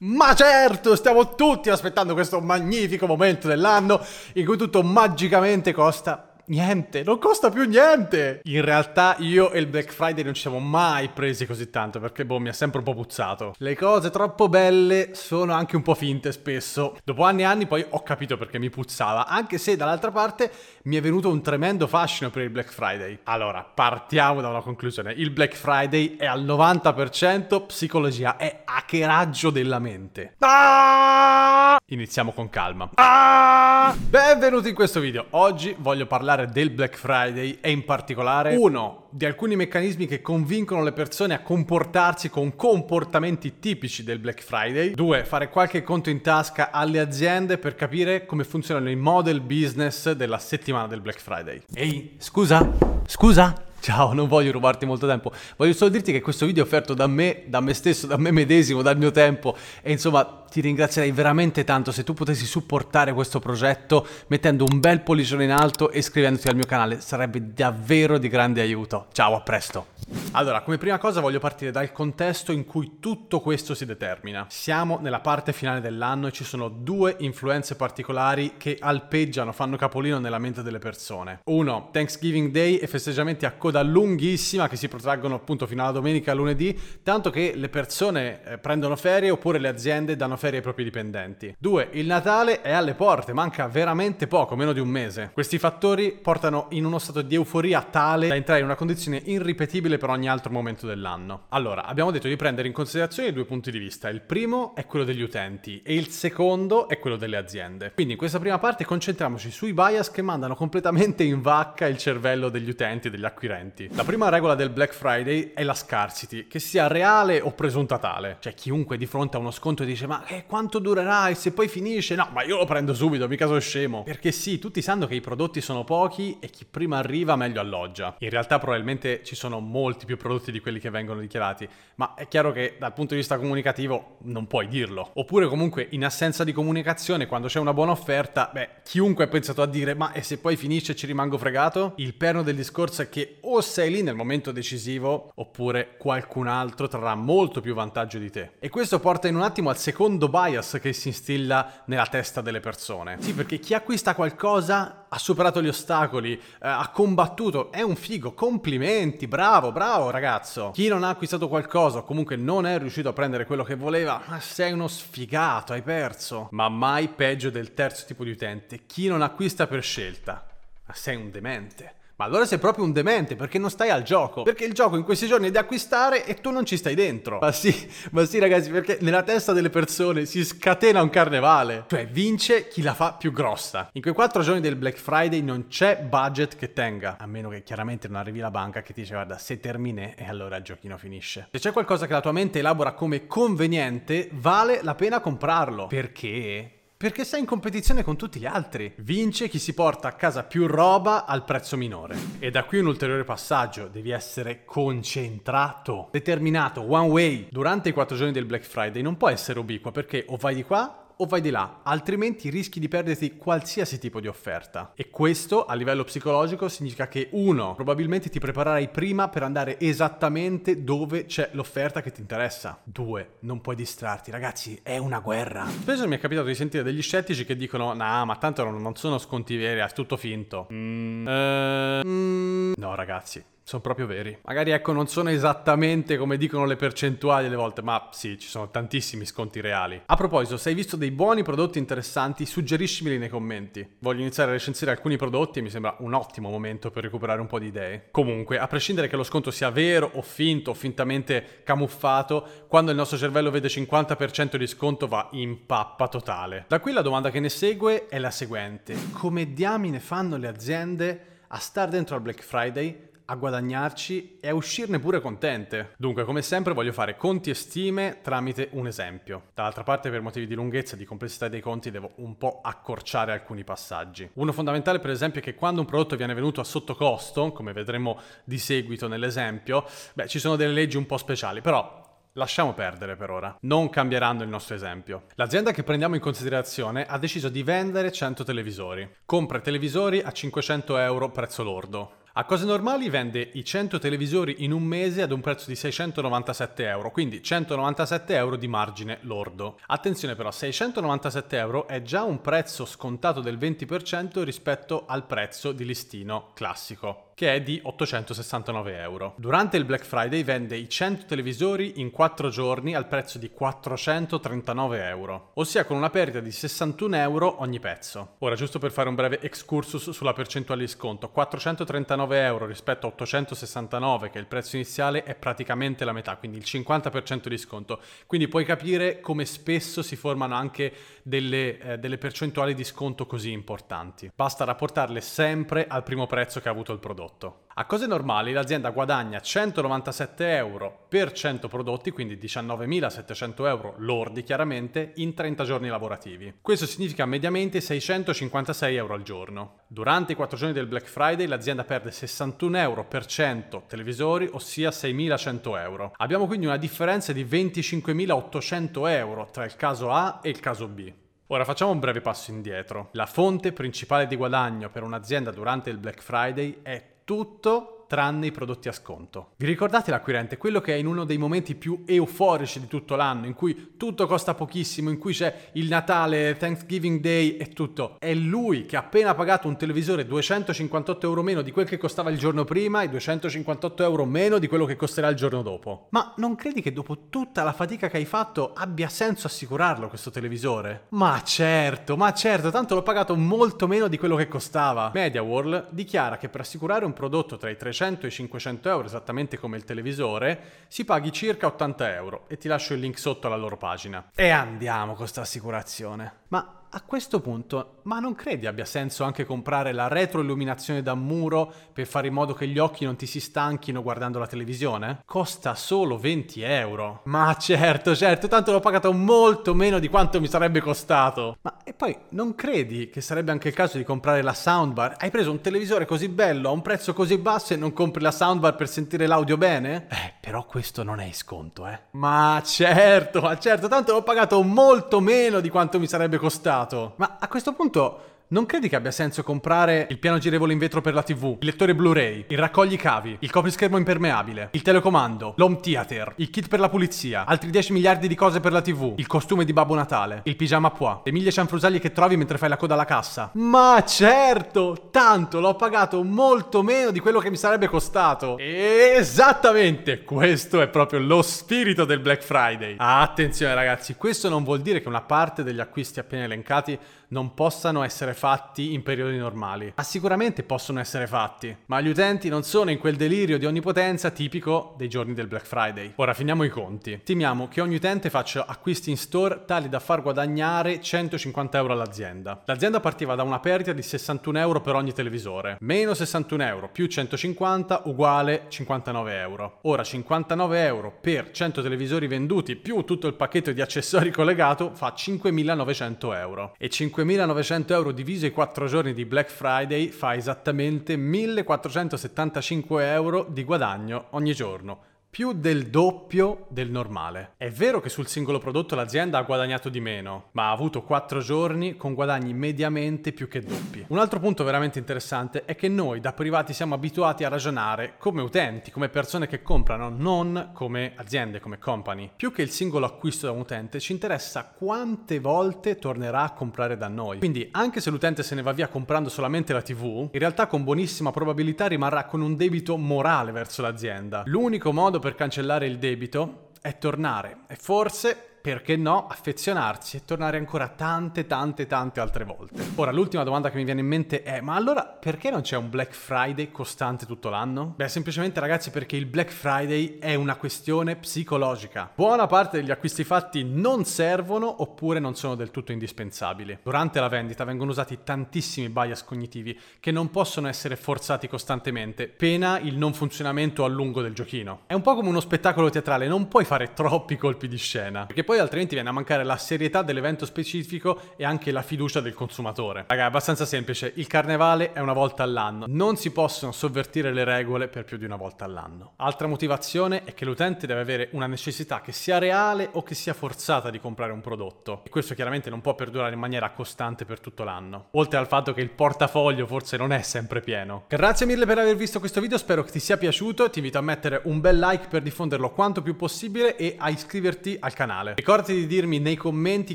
Ma certo, stiamo tutti aspettando questo magnifico momento dell'anno in cui tutto magicamente costa Niente, non costa più niente. In realtà io e il Black Friday non ci siamo mai presi così tanto perché boh mi ha sempre un po' puzzato. Le cose troppo belle sono anche un po' finte spesso. Dopo anni e anni poi ho capito perché mi puzzava, anche se dall'altra parte mi è venuto un tremendo fascino per il Black Friday. Allora, partiamo da una conclusione. Il Black Friday è al 90% psicologia, è hackeraggio della mente. Ah! Iniziamo con calma. Ah! Benvenuti in questo video. Oggi voglio parlare parlare del Black Friday e in particolare uno di alcuni meccanismi che convincono le persone a comportarsi con comportamenti tipici del Black Friday. Due, fare qualche conto in tasca alle aziende per capire come funzionano i model business della settimana del Black Friday. Ehi, scusa? Scusa? Ciao, non voglio rubarti molto tempo, voglio solo dirti che questo video è offerto da me, da me stesso, da me medesimo, dal mio tempo e insomma ti ringrazierei veramente tanto se tu potessi supportare questo progetto mettendo un bel pollicione in alto e iscrivendoti al mio canale, sarebbe davvero di grande aiuto. Ciao, a presto! Allora, come prima cosa voglio partire dal contesto in cui tutto questo si determina. Siamo nella parte finale dell'anno e ci sono due influenze particolari che alpeggiano, fanno capolino nella mente delle persone. Uno, Thanksgiving Day e festeggiamenti a coda lunghissima che si protraggono appunto fino alla domenica, lunedì, tanto che le persone eh, prendono ferie oppure le aziende danno ferie ai propri dipendenti. Due, il Natale è alle porte, manca veramente poco, meno di un mese. Questi fattori portano in uno stato di euforia tale da entrare in una condizione irripetibile per ogni altro momento dell'anno. Allora, abbiamo detto di prendere in considerazione due punti di vista. Il primo è quello degli utenti e il secondo è quello delle aziende. Quindi in questa prima parte concentriamoci sui bias che mandano completamente in vacca il cervello degli utenti e degli acquirenti. La prima regola del Black Friday è la scarcity, che sia reale o presunta tale. Cioè chiunque di fronte a uno sconto dice ma eh, quanto durerà e se poi finisce? No, ma io lo prendo subito, mica sono scemo. Perché sì, tutti sanno che i prodotti sono pochi e chi prima arriva meglio alloggia. In realtà probabilmente ci sono molti più prodotti di quelli che vengono dichiarati, ma è chiaro che dal punto di vista comunicativo non puoi dirlo. Oppure comunque in assenza di comunicazione, quando c'è una buona offerta, beh, chiunque ha pensato a dire ma e se poi finisce ci rimango fregato? Il perno del discorso è che o sei lì nel momento decisivo, oppure qualcun altro trarrà molto più vantaggio di te. E questo porta in un attimo al secondo bias che si instilla nella testa delle persone. Sì, perché chi acquista qualcosa ha superato gli ostacoli, eh, ha combattuto, è un figo, complimenti, bravo, bravo ragazzo. Chi non ha acquistato qualcosa o comunque non è riuscito a prendere quello che voleva, ma sei uno sfigato, hai perso. Ma mai peggio del terzo tipo di utente, chi non acquista per scelta, ma sei un demente. Ma allora sei proprio un demente perché non stai al gioco. Perché il gioco in questi giorni è di acquistare e tu non ci stai dentro. Ma sì, ma sì ragazzi, perché nella testa delle persone si scatena un carnevale. Cioè vince chi la fa più grossa. In quei quattro giorni del Black Friday non c'è budget che tenga. A meno che chiaramente non arrivi la banca che ti dice guarda se termine e allora il giochino finisce. Se c'è qualcosa che la tua mente elabora come conveniente, vale la pena comprarlo. Perché? Perché sei in competizione con tutti gli altri. Vince chi si porta a casa più roba al prezzo minore. E da qui un ulteriore passaggio, devi essere concentrato, determinato, one way. Durante i quattro giorni del Black Friday non può essere ubiqua perché o vai di qua o vai di là, altrimenti rischi di perderti qualsiasi tipo di offerta. E questo a livello psicologico significa che uno, probabilmente ti preparerai prima per andare esattamente dove c'è l'offerta che ti interessa. Due, non puoi distrarti, ragazzi, è una guerra. Spesso mi è capitato di sentire degli scettici che dicono "No, ma tanto non sono sconti veri, è tutto finto". Mm, eh, mm, no, ragazzi, sono proprio veri. Magari ecco non sono esattamente come dicono le percentuali alle volte, ma sì, ci sono tantissimi sconti reali. A proposito, se hai visto dei buoni prodotti interessanti, suggeriscimeli nei commenti. Voglio iniziare a recensire alcuni prodotti e mi sembra un ottimo momento per recuperare un po' di idee. Comunque, a prescindere che lo sconto sia vero o finto o fintamente camuffato, quando il nostro cervello vede 50% di sconto va in pappa totale. Da qui la domanda che ne segue è la seguente. Come diamine fanno le aziende a star dentro al Black Friday a guadagnarci e a uscirne pure contente. Dunque, come sempre, voglio fare conti e stime tramite un esempio. Dall'altra parte, per motivi di lunghezza e di complessità dei conti, devo un po' accorciare alcuni passaggi. Uno fondamentale, per esempio, è che quando un prodotto viene venuto a sottocosto, come vedremo di seguito nell'esempio, beh, ci sono delle leggi un po' speciali, però Lasciamo perdere per ora, non cambieranno il nostro esempio. L'azienda che prendiamo in considerazione ha deciso di vendere 100 televisori. Compra televisori a 500 euro prezzo lordo. A cose normali vende i 100 televisori in un mese ad un prezzo di 697 euro, quindi 197 euro di margine lordo. Attenzione però, 697 euro è già un prezzo scontato del 20% rispetto al prezzo di listino classico che è di 869 euro. Durante il Black Friday vende i 100 televisori in 4 giorni al prezzo di 439 euro, ossia con una perdita di 61 euro ogni pezzo. Ora, giusto per fare un breve excursus sulla percentuale di sconto, 439 euro rispetto a 869, che è il prezzo iniziale, è praticamente la metà, quindi il 50% di sconto. Quindi puoi capire come spesso si formano anche delle, eh, delle percentuali di sconto così importanti. Basta rapportarle sempre al primo prezzo che ha avuto il prodotto prodotto. A cose normali l'azienda guadagna 197 euro per 100 prodotti, quindi 19.700 euro lordi chiaramente, in 30 giorni lavorativi. Questo significa mediamente 656 euro al giorno. Durante i 4 giorni del Black Friday l'azienda perde 61 euro per 100 televisori, ossia 6.100 euro. Abbiamo quindi una differenza di 25.800 euro tra il caso A e il caso B. Ora facciamo un breve passo indietro. La fonte principale di guadagno per un'azienda durante il Black Friday è tutto tranne i prodotti a sconto. Vi ricordate l'acquirente? Quello che è in uno dei momenti più euforici di tutto l'anno, in cui tutto costa pochissimo, in cui c'è il Natale, Thanksgiving Day e tutto. È lui che ha appena pagato un televisore 258 euro meno di quel che costava il giorno prima e 258 euro meno di quello che costerà il giorno dopo. Ma non credi che dopo tutta la fatica che hai fatto abbia senso assicurarlo questo televisore? Ma certo, ma certo, tanto l'ho pagato molto meno di quello che costava. MediaWorld dichiara che per assicurare un prodotto tra i 300 300 e 500 euro, esattamente come il televisore, si paghi circa 80 euro e ti lascio il link sotto alla loro pagina. E andiamo con questa assicurazione. Ma a questo punto, ma non credi abbia senso anche comprare la retroilluminazione da muro per fare in modo che gli occhi non ti si stanchino guardando la televisione? Costa solo 20 euro. Ma certo, certo, tanto l'ho pagato molto meno di quanto mi sarebbe costato. Ma e poi non credi che sarebbe anche il caso di comprare la soundbar? Hai preso un televisore così bello a un prezzo così basso e non compri la soundbar per sentire l'audio bene? Eh, però questo non è in sconto, eh. Ma certo, ma certo, tanto l'ho pagato molto meno di quanto mi sarebbe costato comprato. Ma a questo punto non credi che abbia senso comprare il piano girevole in vetro per la TV, il lettore Blu-ray, il raccogli cavi, il coprischermo impermeabile, il telecomando, l'home theater, il kit per la pulizia, altri 10 miliardi di cose per la TV, il costume di Babbo Natale, il pigiama pois, le miglia cianfrusaglie che trovi mentre fai la coda alla cassa? Ma certo! Tanto l'ho pagato molto meno di quello che mi sarebbe costato. Esattamente! Questo è proprio lo spirito del Black Friday. Attenzione ragazzi, questo non vuol dire che una parte degli acquisti appena elencati non possano essere fatti in periodi normali. Ma sicuramente possono essere fatti, ma gli utenti non sono in quel delirio di onnipotenza tipico dei giorni del Black Friday. Ora finiamo i conti. Stimiamo che ogni utente faccia acquisti in store tali da far guadagnare 150 euro all'azienda. L'azienda partiva da una perdita di 61 euro per ogni televisore, meno 61 euro più 150 uguale 59 euro. Ora 59 euro per 100 televisori venduti più tutto il pacchetto di accessori collegato fa 5.900 euro. E 5 5.900 euro diviso i 4 giorni di Black Friday fa esattamente 1.475 euro di guadagno ogni giorno più del doppio del normale. È vero che sul singolo prodotto l'azienda ha guadagnato di meno, ma ha avuto 4 giorni con guadagni mediamente più che doppi. Un altro punto veramente interessante è che noi da privati siamo abituati a ragionare come utenti, come persone che comprano, non come aziende, come company. Più che il singolo acquisto da un utente, ci interessa quante volte tornerà a comprare da noi. Quindi anche se l'utente se ne va via comprando solamente la TV, in realtà con buonissima probabilità rimarrà con un debito morale verso l'azienda. L'unico modo modo per cancellare il debito è tornare. E forse perché no, affezionarsi e tornare ancora tante, tante, tante altre volte. Ora, l'ultima domanda che mi viene in mente è, ma allora perché non c'è un Black Friday costante tutto l'anno? Beh, semplicemente ragazzi perché il Black Friday è una questione psicologica. Buona parte degli acquisti fatti non servono oppure non sono del tutto indispensabili. Durante la vendita vengono usati tantissimi bias cognitivi che non possono essere forzati costantemente, pena il non funzionamento a lungo del giochino. È un po' come uno spettacolo teatrale, non puoi fare troppi colpi di scena, perché poi poi altrimenti viene a mancare la serietà dell'evento specifico e anche la fiducia del consumatore. Raga, è abbastanza semplice, il carnevale è una volta all'anno, non si possono sovvertire le regole per più di una volta all'anno. Altra motivazione è che l'utente deve avere una necessità che sia reale o che sia forzata di comprare un prodotto e questo chiaramente non può perdurare in maniera costante per tutto l'anno. Oltre al fatto che il portafoglio forse non è sempre pieno. Grazie mille per aver visto questo video, spero che ti sia piaciuto, ti invito a mettere un bel like per diffonderlo quanto più possibile e a iscriverti al canale. Ricordati di dirmi nei commenti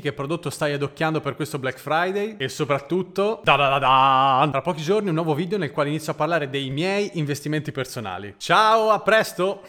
che prodotto stai adocchiando per questo Black Friday e soprattutto da da da da tra pochi giorni un nuovo video nel quale inizio a parlare dei miei investimenti personali. Ciao, a presto!